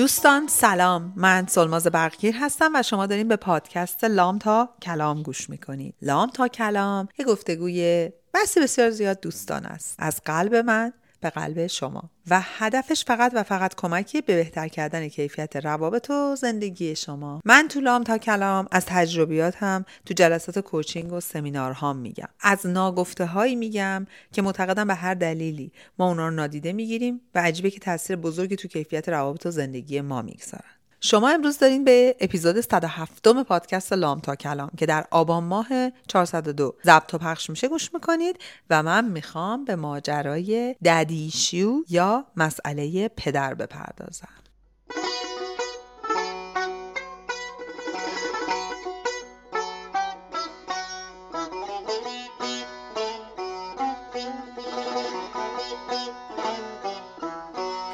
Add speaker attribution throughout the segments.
Speaker 1: دوستان سلام. من سلماز برقگیر هستم و شما داریم به پادکست لام تا کلام گوش می‌کنید. لام تا کلام یه گفتگوی بسی بسیار زیاد دوستان است. از قلب من به قلب شما. و هدفش فقط و فقط کمکی به بهتر کردن کیفیت روابط و زندگی شما. من تو لام تا کلام از تجربیات هم تو جلسات کوچینگ و سمینارهام میگم. از ناگفته هایی میگم که معتقدم به هر دلیلی ما اونا رو نادیده می‌گیریم و عجیبه که تاثیر بزرگی تو کیفیت روابط و زندگی ما می‌گذارن. شما امروز دارین به اپیزود 107 پادکست لام تا کلام که در آبان ماه 402 ضبط و پخش میشه گوش می‌کنید و من می‌خوام به ماجرای ددیشیو یا مسئله پدر بپردازم.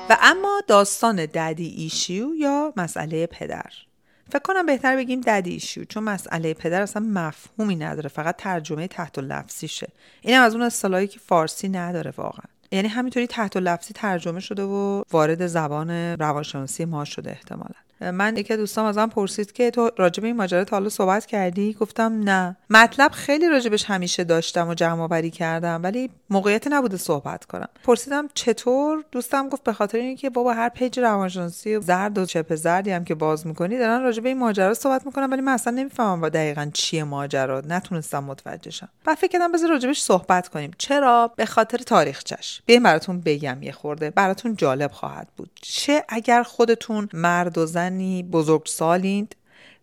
Speaker 1: و اما داستان daddy issue یا مسئله پدر؟ فکر کنم بهتر بگیم daddy issue چون مسئله پدر اصلا مفهومی نداره فقط ترجمه تحت لفظیشه اینم از اون اصطلاحی که فارسی نداره واقعا. یعنی همینطوری تحت لفظی ترجمه شده و وارد زبان روانشناسی ما شده احتمالا. من یکی دوستام ازم پرسید که تو راجب این ماجرا تا حالا صحبت کردی؟ گفتم نه. مطلب خیلی راجبش همیشه داشتم و جمع آوری کردم ولی موقعیت نبوده صحبت کنم. پرسیدم چطور؟ دوستم گفت به خاطر اینکه بابا هر page روانشناسی زرد و چپ زردی هم که باز می‌کنی دارن راجب این ماجرا صحبت می‌کنن ولی من اصلا نمی‌فهمم بابا دقیقا چیه ماجرا. نتونستم متوجه شم. بعد فکر کردم بذار راجبش صحبت کنیم. چرا؟ به خاطر تاریخچش بیاین براتون بگم یه خورده. براتون جالب خواهد بود. چه اگر خودتون مرد و زن زنی بزرگ سالید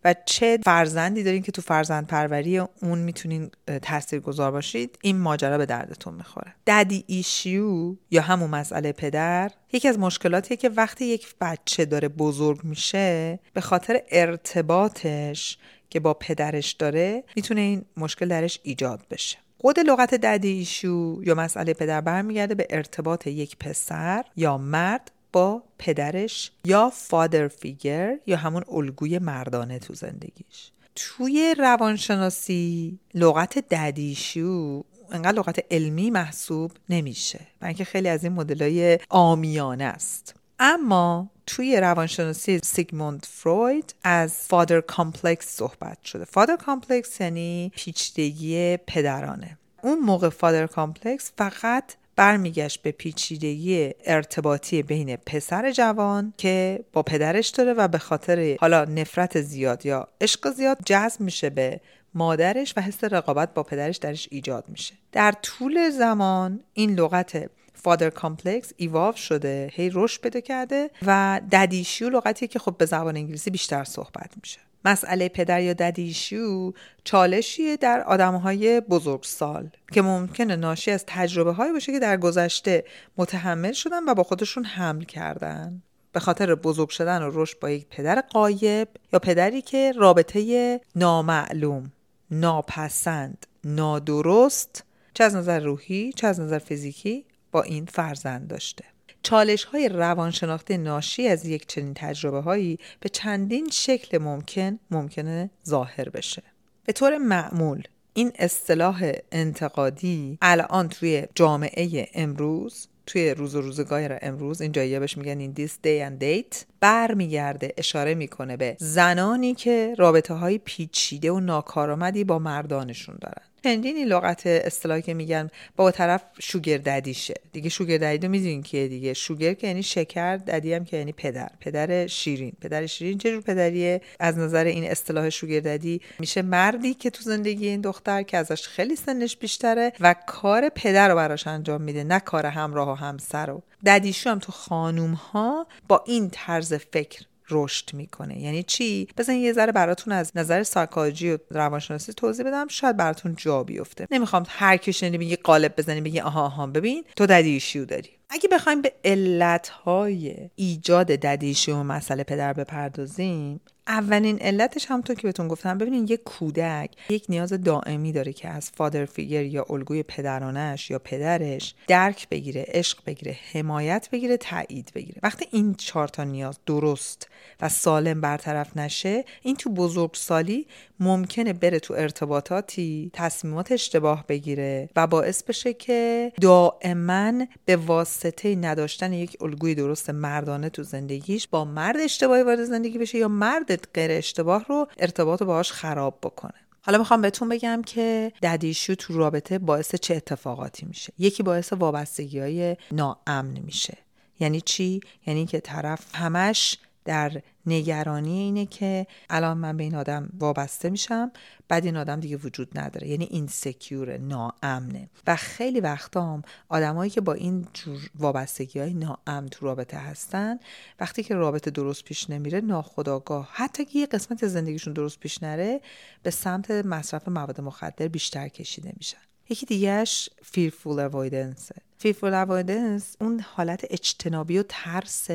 Speaker 1: و چه فرزندی دارین که تو فرزند پروری اون می‌تونین تأثیر گذار باشید این ماجرا به دردتون می‌خوره. ددی ایشیو یا همون مسئله پدر یکی از مشکلاتیه که وقتی یک بچه داره بزرگ میشه به خاطر ارتباطش که با پدرش داره می‌تونه این مشکل درش ایجاد بشه. خود لغت daddy issue یا مسئله پدر برمیگرده به ارتباط یک پسر یا مرد با پدرش یا father figure یا همون الگوی مردانه تو زندگیش. توی روانشناسی لغت daddy issue انقدر لغت علمی محسوب نمیشه اینکه خیلی از این مدلای عامیانه است. اما توی روانشناسی سیگموند فروید از father complex صحبت شده. father complex یعنی پیچیدگی پدرانه. اون موقع father complex فقط برمیگشت به پیچیدگی ارتباطی بین پسر جوان که با پدرش داره و به خاطر حالا نفرت زیاد یا عشق زیاد جذب میشه به مادرش و حس رقابت با پدرش درش ایجاد میشه. در طول زمان این لغت father complex ایواو شده هی رشد پیدا کرده و daddy issue لغتیه که خب به زبان انگلیسی بیشتر صحبت میشه. مسئله پدر یا daddy issue چالشیه در آدمهای بزرگسال که ممکنه ناشی از تجربه هایی باشه که در گذشته متحمل شدن و با خودشون حمل کردن. به خاطر بزرگ شدن و رشد با یک پدر قایب یا پدری که رابطه نامعلوم ناپسند نادرست چه از نظر روحی چه از نظر فیزیکی با این فرزند داشته. چالش های روانشناختی ناشی از یک چنین تجربه هایی به چندین شکل ممکن ممکنه ظاهر بشه. به طور معمول این اصطلاح انتقادی الان توی جامعه امروز توی روز و روزگار امروز این جاییه بهش میگن این this day and date برمیگرده اشاره می‌کنه به زنانی که رابطه های پیچیده و ناکارآمدی با مردانشون دارن. چندین لغت اصطلاحی که میگن با طرف شوگر ددیشه دیگه شوگر ددی رو می‌دونین کیه دیگه. شوگر که یعنی شکر ددی هم که یعنی پدر. پدر شیرین. پدر شیرین چه جور پدریه؟ از نظر این اصطلاح شوگر ددی میشه مردی که تو زندگی این دختر که ازش خیلی سنش بیشتره و کار پدر رو براش انجام میده نه کار همراه و همسر رو. ددیشو هم تو خانوم ها با این طرز فکر رشد می‌کنه. یعنی چی؟ بزن یه ذره براتون از نظر سایکولوژی و روانشناسی توضیح بدم شاید براتون جا بیفته. نمی‌خوام هر کی شنیدی یه قالب بزنی بگی آها آها ببین تو ددیشیو داری. اگه بخوایم به علتهای ایجاد ددیشی و مسئله پدر بپردازیم اولین علتش همونطور که بهتون گفتم ببینین یک کودک یک نیاز دائمی داره که از فادر فیگر یا الگوی پدرانش یا پدرش درک بگیره عشق بگیره حمایت بگیره تایید بگیره. وقتی این چهار تا نیاز درست و سالم برطرف نشه این تو بزرگسالی ممکنه بره تو ارتباطاتی تصمیمات اشتباه بگیره و باعث بشه که دائما به واسطه نداشتن یک الگوی درست مردانه تو زندگیش با مرد اشتباهی وارد زندگی بشه یا مرد غیر اشتباه رو ارتباط باهاش خراب بکنه. حالا می‌خوام بهتون بگم که ددیشو تو رابطه باعث چه اتفاقاتی میشه. یکی باعث وابستگی های ناامن میشه. یعنی چی؟ یعنی که طرف همش در نگرانی اینه که الان من به این آدم وابسته میشم بعد این آدم دیگه وجود نداره. یعنی این سکیور ناامنه. و خیلی وقتا هم آدمایی که با این جور وابستگی های ناامن تو رابطه هستن وقتی که رابطه درست پیش نمیره ناخداگاه حتی که یه قسمت زندگیشون درست پیش نره به سمت مصرف مواد مخدر بیشتر کشیده میشن. یکی دیگهش fearful avoidance فیفول اوایدنس اون حالت اجتنابی و ترس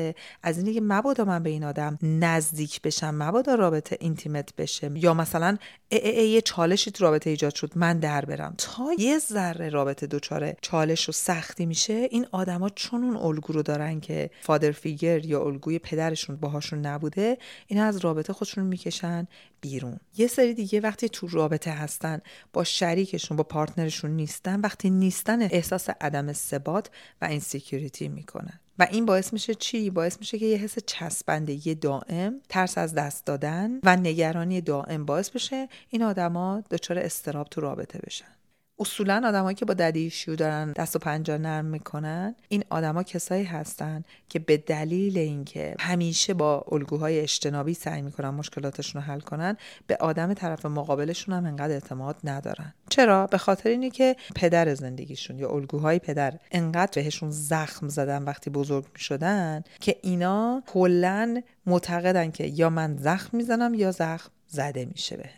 Speaker 1: از اینه که مبادا من به این آدم نزدیک بشم مبادا رابطه اینتیمت بشه یا مثلا یه چالشی تو رابطه ایجاد شد من در برم. تا یه ذره رابطه دچار چالش و سختی میشه این آدما چون اون الگو رو دارن که فادر فیگر یا الگوی پدرشون باهاشون نبوده این از رابطه خودشون می‌کشن بیرون. یه سری دیگه وقتی تو رابطه هستن با شریکشون با partner شون نیستن وقتی نیستن احساس عدم ثبات و insecurity می‌کنن و این باعث میشه چی؟ باعث میشه که یه حس چسبندگی دائم ترس از دست دادن و نگرانی دائم باعث بشه این آدما دچار اضطراب تو رابطه بشن. اصولا آدمایی که با daddy issue دارن دست و پنجه نرم می‌کنن این آدما کسایی هستن که به دلیل اینکه همیشه با الگوهای اجتنابی سعی می‌کنن مشکلاتشون رو حل کنن به آدم طرف مقابلشون هم انقدر اعتماد ندارن. چرا؟ به خاطر اینه که پدر زندگیشون یا الگوهای پدر انقدر بهشون زخم زدن وقتی بزرگ می‌شدن که اینا کلا معتقدن که یا من زخم می‌زنم یا زخم زده میشه بهم.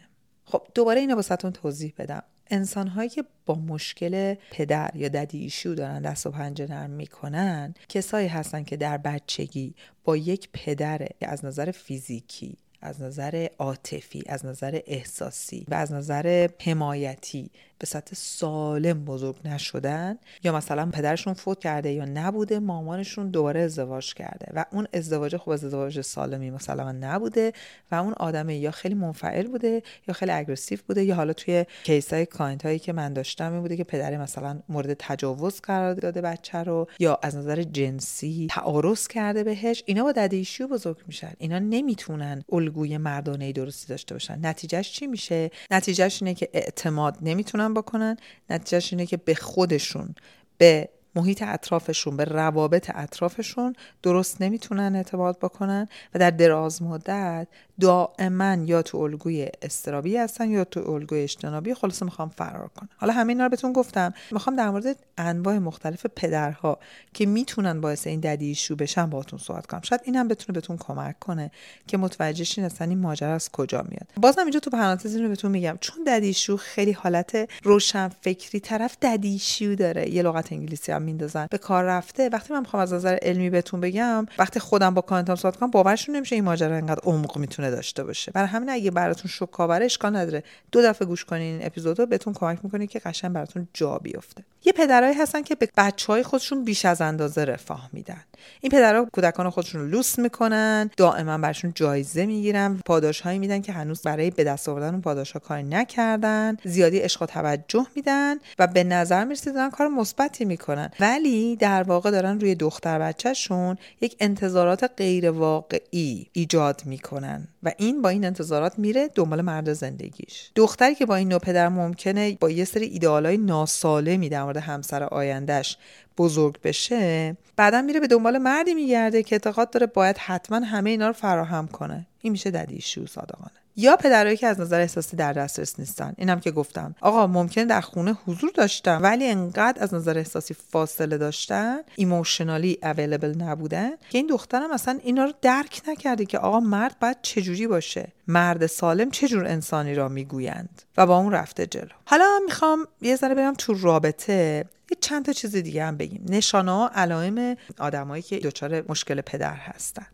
Speaker 1: خب دوباره اینو واسهتون توضیح بدم. انسان هایی که با مشکل پدر یا ددی ایشو دارن دست و پنجه نرم می‌کنن کسایی هستن که در بچگی با یک پدر از نظر فیزیکی از نظر عاطفی از نظر احساسی و از نظر حمایتی به صورت سالم بزرگ نشدن یا مثلا پدرشون فوت کرده یا نبوده مامانشون دوباره ازدواج کرده و اون ازدواج خوب از ازدواج سالمی مثلا نبوده و اون آدم یا خیلی منفعل بوده یا خیلی aggressive بوده یا حالا توی case های client هایی که من داشتم این بوده که پدر مثلا مورد تجاوز قرار داده بچه رو یا از نظر جنسی تعرض کرده بهش. اینا با issue بزرگ میشن. اینا نمی‌تونن الگوی مردانه درستی داشته باشن. نتیجهش چی میشه؟ نتیجهش اینه که اعتماد. نمی‌تونن بکنن نتیجهش اینه که به خودشون به محیط اطرافشون به روابط اطرافشون درست نمی‌تونن اعتماد بکنن و در دراز مدت دائما یا تو الگوی استرابی هستن یا تو الگوی اجتنابی. خلاصه می‌خوام فرار کنم. حالا همین رو بهتون گفتم. می‌خوام در مورد انواع مختلف پدرها که می‌تونن باعث این ددی شو بشن باهاتون صحبت کنم. شاید اینم بتونه بهتون کمک کنه که متوجه شین اصلا این ماجرا از کجا میاد. بازم اینجا تو پرانتز اینو بهتون میگم. چون ددی شو خیلی حالت روشن فکری طرف ددی شو داره. یه لغت انگلیسی هم میندازن. به کار رفته. وقتی من می‌خوام از نظر علمی بهتون بگم وقتی خودم با کانتام صحبت کنم باورشون نمیشه این ماجرا انقدر عمق می‌تونه داشته باشه. برای همین اگه براتون شوکاوره اشکال نداره. دو دفعه گوش کنین این اپیزودو بهتون کمک می‌کنه که قشنگ براتون جا بیفته. یه پدرایی هستن که به بچه های خودشون بیش از اندازه رفاه میدن. این پدرها کودکان خودشون رو لوس می‌کنن دائما برشون جایزه می‌گیرن پاداش هایی میدن که هنوز برای به دست آوردن اون پاداش ها کار نکردن زیادی عشق و توجه میدن و به نظر می‌رسه دارن کار مثبتی می‌کنن. ولی در واقع دارن روی دختر بچهشون یک انتظارات غیر واقعی ایجاد می‌کنن. و این با این انتظارات میره دنبال مرد زندگیش. دختری که با این نوع پدر ممکنه با یه سری ایدئالای ناسالمی در مورد همسر آیندهش بزرگ بشه بعدا میره به دنبال مردی میگرده که اعتقاد داره باید حتما همه اینا رو فراهم کنه. این میشه ددیشو صادقانه. یا پدرایی که از نظر احساسی در دسترس نیستن. اینم که گفتم. آقا ممکن در خونه حضور داشتن ولی انقدر از نظر احساسی فاصله داشتن ایموشنالی اویلیبل نبودن که این دخترم اصلا اینا رو درک نکرده که آقا مرد باید چجوری باشه. مرد سالم چجور انسانی را می‌گویند؟ و با اون رفته جلو. حالا می‌خوام یه ذره برم تو رابطه. یه چند تا چیز دیگه هم بگیم. نشانه ها علائم آدمایی که دچار مشکل پدر هستن.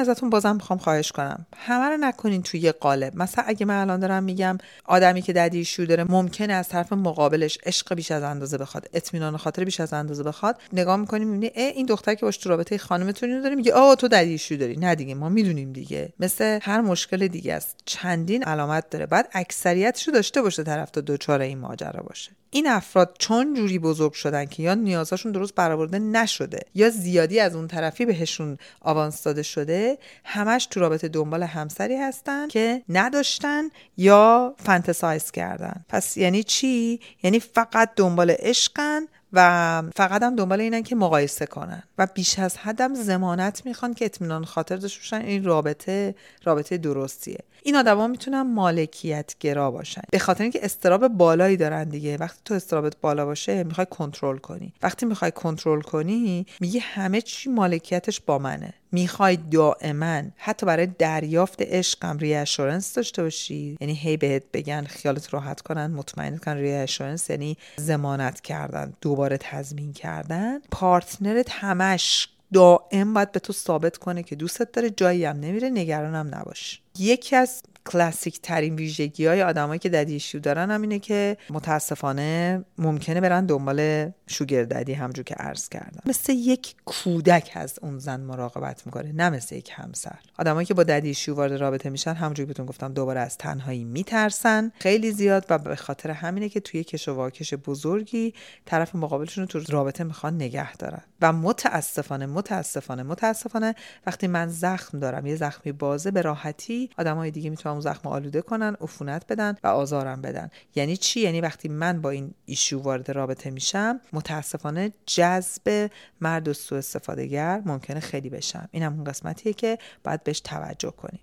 Speaker 1: ازتون بازم می‌خوام خواهش کنم. همه رو نکنین توی یه قالب. مثلا اگه من الان دارم میگم آدمی که ددی ایشو داره ممکنه از طرف مقابلش عشق بیش از اندازه بخواد اطمینان خاطر بیش از اندازه بخواد نگاه می‌کنیم می‌بینی این دختر که باش تو رابطه خانمتون اینو داره میگه آ تو ددی ایشو داری. نه دیگه ما می‌دونیم دیگه. مثل هر مشکل دیگه است. چندین علامت داره. بعد اکثریتشو داشته باشه طرف تا دوچار این ماجرا باشه. این افراد چون جوری بزرگ شدن که یا نیازاشون درست برآورده نشده یا زیادی از اون طرفی بهشون آوانس داده شده همش تو رابطه دنبال همسری هستن که نداشتن یا فانتزایز کردن. پس یعنی چی؟ یعنی فقط دنبال عشقن و فقط هم دنبال اینن که مقایسه کنن و بیش از حدم زمانت می‌خوان که اطمینان خاطر داشته باشن. این رابطه رابطه درستیه. این آدما می‌تونن مالکیت گرا باشن. به خاطر اینکه استراب بالایی دارن دیگه. وقتی تو استرابت بالا باشه می‌خوای کنترل کنی. وقتی می‌خوای کنترل کنی میگه همه چی مالکیتش با منه. می‌خوای دائما حتی برای دریافت عشقم ریاشورنس داشته باشی. یعنی هی بهت بگن خیالت راحت کنن مطمئن کن ریاشورنس یعنی زمانت کردن دوباره تضمین کردن. پارتنرت همش دائم باید به تو ثابت کنه که دوستت داره جایی هم نمیره نگرانم نباش. یکی از کلاسیک ترین ویژگی های آدمایی که ددی ایشو دارن هم اینه که متاسفانه ممکنه برن دنبال شوگر ددی همجور که عرض کردم. مثل یک کودک از اون زن مراقبت می‌کنه نه مثل یک همسر. آدمایی که با ددی ایشو وارد رابطه میشن همجوری بهتون گفتم دوباره از تنهایی میترسن. خیلی زیاد و به خاطر همینه که توی کش و واکش بزرگی طرف مقابلشون رو تو رابطه می‌خوان نگه دارن. و متاسفانه متاسفانه متاسفانه وقتی من زخم دارم یه زخمی بازه به راحتی آدمای دیگه می‌تونن اون زخم آلوده کنن عفونت بدن و آزارم بدن. یعنی چی؟ یعنی وقتی من با این ایشو وارد رابطه میشم متاسفانه جذب مرد و سوء استفادهگر ممکنه خیلی بشم. این هم اون قسمتیه که باید بهش توجه کنیم.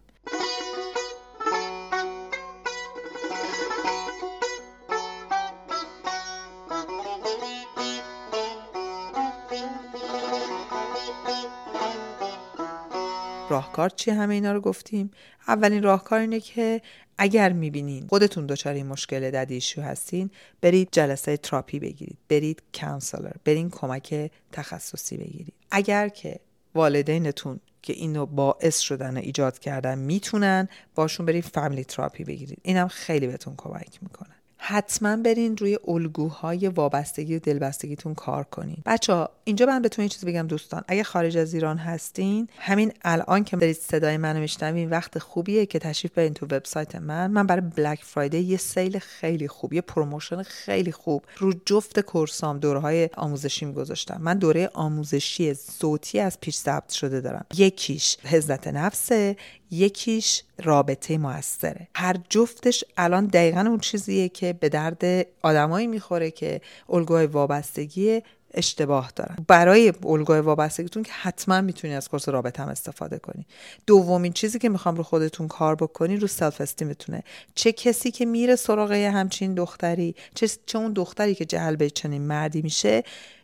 Speaker 1: راهکار چیه همه اینا رو گفتیم. اولین راهکار اینه که اگر می‌بینین خودتون دچار این مشکل ددیشو هستین برید جلسه تراپی بگیرید. برید counselor برید کمک تخصصی بگیرید. اگر که والدینتون که اینو باعث شدن و ایجاد کردن می‌تونن باشون برید family therapy بگیرید. اینم خیلی بهتون کمک می‌کنه. حتما برین روی الگوهای وابستگی و دلبستگیتون کار کنین. بچه ها اینجا من بهتون یه چیز بگم دوستان. اگه خارج از ایران هستین همین الان که دارید صدای منو میشنوین وقت خوبیه که تشریف برین تو وبسایت من. من برای Black Friday یه sale خیلی خوب یه promotion خیلی خوب رو جفت course ام دوره های آموزشی گذاشتم. من دوره آموزشی صوتی از پیش ثبت شده دارم. یکیش عزت نفسه یکیش رابطه موثره. هر جفتش الان دقیقا اون چیزیه که به درد آدمایی می‌خوره که الگوهای وابستگی اشتباه دارن. برای الگوی وابستگیتون که حتما می‌تونی از course رابطه هم استفاده کنی. دومین چیزی که می‌خوام رو خودتون کار بکنی رو self-esteem تونه چه کسی که میره سراغ همچین دختری چه, چه اون دختری که جذب چنین مردی میشه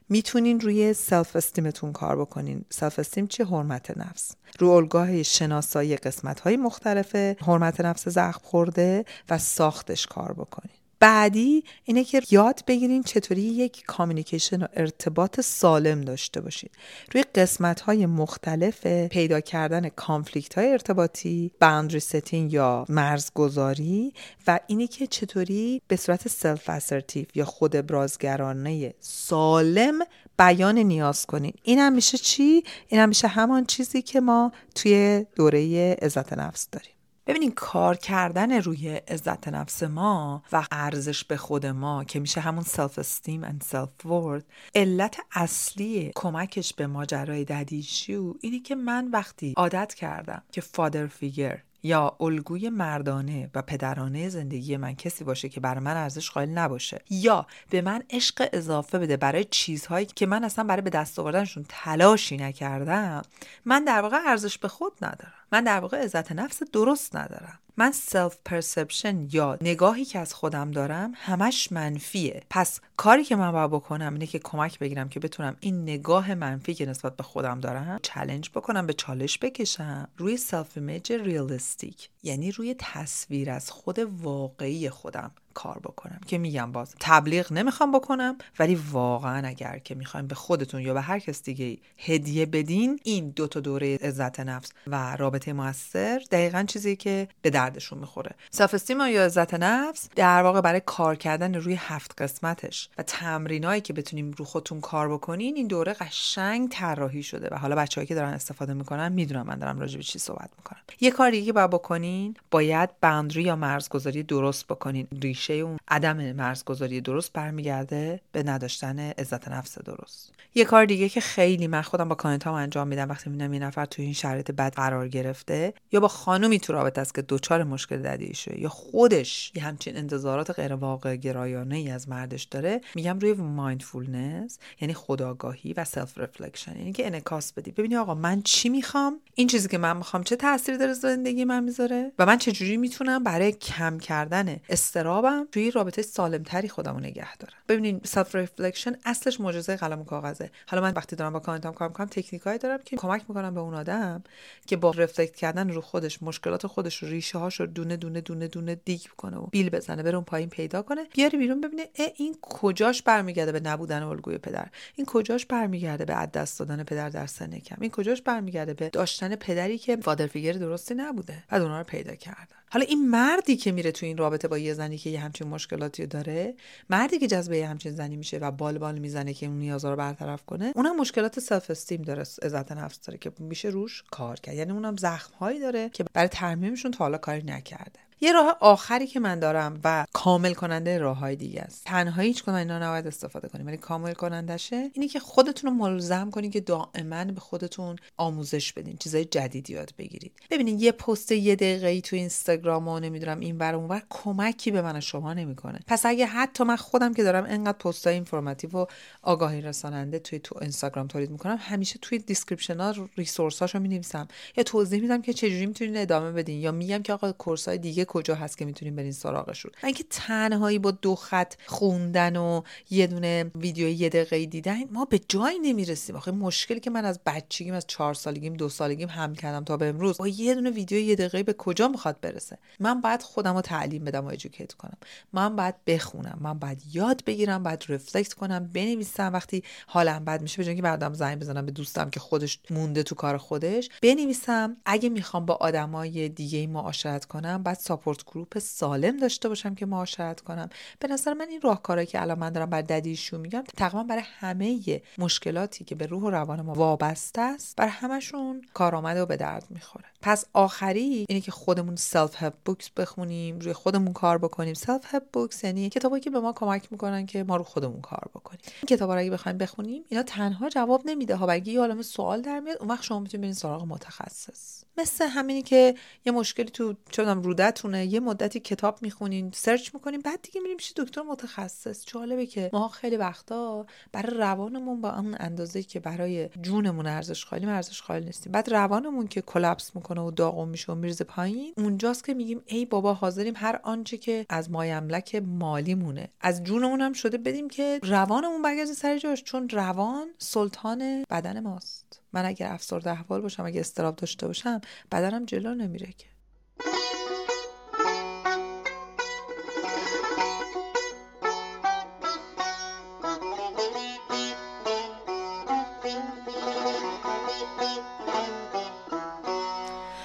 Speaker 1: می‌تونین روی self-esteem تون کار بکنین. self-esteem چه حرمت نفس؟ رو الگوهای شناسایی قسمت های مختلف حرمت نفس زخم خورده و ساختش کار بکنین. بعدی اینه که یاد بگیرین چطوری یک communication و ارتباط سالم داشته باشید روی قسمت های مختلف پیدا کردن conflict های ارتباطی boundary setting یا مرزگذاری و اینی که چطوری به صورت self-assertive یا خود ابرازگرانه سالم بیان نیاز کنین. این هم میشه چی؟ این هم میشه همان چیزی که ما توی دوره عزت نفس داریم. ببینین کار کردن روی عزت نفس ما و ارزش به خود ما که میشه همون self-esteem and self worth علت اصلی کمکش به ماجرای daddy issue اینه که من وقتی عادت کردم که father figure یا الگوی مردانه و پدرانه زندگی من کسی باشه که برای من ارزش قائل نباشه یا به من عشق اضافه بده برای چیزهایی که من اصلا برای به دست آوردنشون تلاشی نکردم من در واقع ارزش به خود ندارم. من در واقع عزت نفس درست ندارم. من self-perception یا نگاهی که از خودم دارم همش منفیه. پس کاری که من باید بکنم اینه که کمک بگیرم که بتونم این نگاه منفی که نسبت به خودم دارم challenge بکنم به چالش بکشم. روی self-image realistic یعنی روی تصویر از خود واقعی خودم. کار بکنم. که میگم باز تبلیغ نمی‌خوام بکنم ولی واقعا اگر که می‌خوایم به خودتون یا به هر کس دیگه هدیه بدین این دو تا دوره عزت نفس و رابطه موثر دقیقا چیزی که به دردشون می‌خوره. سلف استیم یا عزت نفس در واقع برای کار کردن روی هفت قسمتش و تمرینایی که بتونیم رو خودتون کار بکنین این دوره قشنگ طراحی شده و حالا بچه‌ای که دارن استفاده می‌کنن می‌دونم من دارم راجع به چی صحبت می‌کنم. یه کار دیگه که باید بکنین باید باندری یا مرزگذاری درست بکنین. ریشه اون عدم مرزگذاری درست برمیگرده به نداشتن عزت نفس درست. یه کار دیگه که خیلی من خودم با client انجام میدم وقتی می‌بینم یه نفر تو این شرایط بد قرار گرفته یا با خانومی تو رابطه است که دچار مشکل شه یا خودش یه همچین انتظارات غیر واقع گرایانه ای از مردش داره میگم روی mindfulness یعنی خودآگاهی و self-reflection یعنی که انعکاس بدی. ببینی آقا من چی می‌خوام؟ این چیزی که من می‌خوام چه تاثیری داره زندگی من می‌ذاره؟ و من چجوری می‌تونم برای کم کردن اضطرابم توی رابطه سالمتری خودمو نگه دارم. ببینین self-reflection اصلش معجزه قلم و کاغذه. حالا من وقتی دارم با client ام کار می‌کنم تکنیکایی دارم که کمک می‌کنم به اون آدم که با reflect کردن رو خودش مشکلات خودش رو ریشه هاش رو دونه دونه دونه دونه dig کنه و بیل بزنه بره اون پایین پیدا کنه بیاره بیرون ببینه این کجاش برمیگرده به نبودن الگوی پدر؟ این کجاش برمیگرده به از دست دادن پدر در سن کم؟ این کجاش برمیگرده به داشتن پدری که father figure درستی نبوده بعد اونها رو پیدا کردن حالا این مردی که میره تو این رابطه با یه زنی که یه همچین مشکلاتی داره مردی که جذب یه همچین زنی میشه و بال بال می‌زنه که اون نیازها رو برطرف کنه اونم مشکلات self-esteem داره عزت نفس داره که میشه روش کار کرد. یعنی اونم زخم هایی داره که برای ترمیمشون تا حالا کاری نکرده. یه راه آخری که من دارم و کامل کننده راه های دیگه است. تنها هیچ کدوم اینا نباید استفاده کنیم. ولی کامل کنندشه اینه که خودتون رو ملزم کنید که دائما به خودتون آموزش بدین چیزای جدید یاد بگیرید. ببینید یه پست یه دقیقه ای تو اینستاگرام و نمی‌دونم این ور اونور کمکی به من شما نمی‌کنه. پس اگه حتی من خودم که دارم انقدر پستای informative و آگاهی رساننده توی تو اینستاگرام تولید می‌کنم همیشه توی description ها resource هاشو می نویسم یا توضیح میدم که چجوری می‌تونین ادامه بدین یا میگم که آقا course های دیگه کجا هست که می‌تونیم برین سراغشون. اینکه تنهایی با دو خط خوندن و یه دونه ویدیو یه دقیقه دیدن ما به جایی نمی‌رسیم. آخه مشکلی که من از بچگیم از چهار سالگیم دو سالگیم هم کردم تا به امروز با یه دونه ویدیو یه دقیقه به کجا می‌خواد برسه؟ من باید خودم رو تعلیم بدم و ادوکییت کنم. من باید بخونم. من باید یاد بگیرم باید رفلکت کنم بنویسم. وقتی حالم بد میشه به که بعدم زنگ بزنم به دوستم که خودش مونده تو کار خودش بنویسم. اگه می‌خوام با آدمای دیگه معاشرت کنم بعد support group سالم داشته باشم که معاشرت کنم. به نظر من این راهکارهایی که الان من دارم بر daddy issue میگم تقریبا برای همه مشکلاتی که به روح و روان ما وابسته است بر همشون کارآمد و به درد می‌خوره. پس آخری اینه که خودمون self-help books بخونیم روی خودمون کار بکنیم. self-help books یعنی کتابایی که به ما کمک می‌کنن که ما رو خودمون کار بکنیم. این کتابا رو اگه بخوایم بخونیم اینا تنها جواب نمیده ها. بگی یه سوال در میاد اون وقت شما می‌تونید برین سراغ متخصص. مثل همینی که یه مشکلی تو چونم رودتونه یه مدتی کتاب می‌خونین سرچ می‌کنین بعد دیگه میریم پیش دکتر متخصص. جالبه که ما خیلی وقتا برای روانمون با اون اندازه که برای جونمون ارزش خالی ارزش خالی نیستیم. بعد روانمون که کلپس می‌کنه و داغون میشه و میرزه پایین اونجاست که میگیم ای بابا حاضریم هر آنچه که از مایملک مالی مونه از جونمون هم شده بدیم که روانمون برگرده سر جاش چون روان سلطان بدن ماست. من اگر افسرده احوال باشم اگر استراب داشته باشم بدنم جلو نمیره که.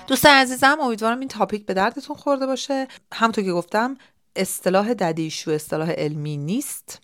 Speaker 1: دوستان عزیزم امیدوارم این تاپیک به دردتون خورده باشه. همونطور که گفتم اصطلاح ددیشو اصطلاح علمی نیست.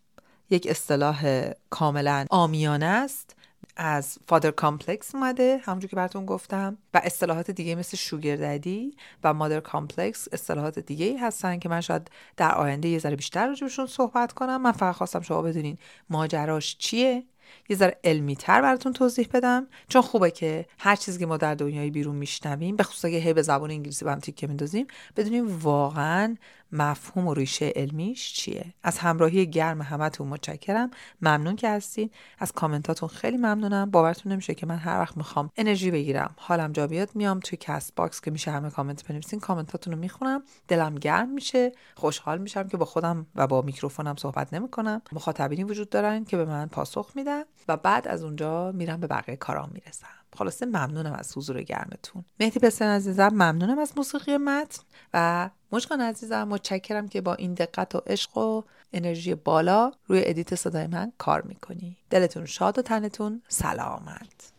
Speaker 1: یک اصطلاح کاملا آمیانه است. از father complex اومده همونجور که براتون گفتم. و اصطلاحات دیگه مثل sugar daddy و mother complex اصطلاحات دیگه ای هستن که من شاید در آینده یه ذره بیشتر راجبشون صحبت کنم. من فقط خواستم شما بدونین ماجراش چیه. یه ذره علمی تر براتون توضیح بدم چون خوبه که هر چیزی که ما در دنیای بیرون میشنویم به خصوص اگه هی به زبان انگلیسی با هم تیکه میندازیم بدونیم واقعا مفهوم و ریشه علمیش چیه؟ از همراهی گرم همتون متشکرم. ممنون که هستین. از کامنتاتون خیلی ممنونم. باورتون نمیشه که من هر وقت می‌خوام انرژی بگیرم. حالم جا بیاد میام توی Castbox که میشه همه کامنت بنویسین کامنتاتون رو می‌خونم. دلم گرم میشه. خوشحال میشم که با خودم و با میکروفونم صحبت نمی‌کنم. مخاطبینی وجود دارن که به من پاسخ میدن و بعد از اونجا میرم به بقیه کارام می‌رسم. خلاصه ممنونم از حضور گرمتون. مهدی پسر عزیزم ممنونم از موسیقی متن و مشکان عزیزم متشکرم که با این دقت و عشق و انرژی بالا روی ادیت صدای من کار می‌کنی. دلتون شاد و تنتون سلامت.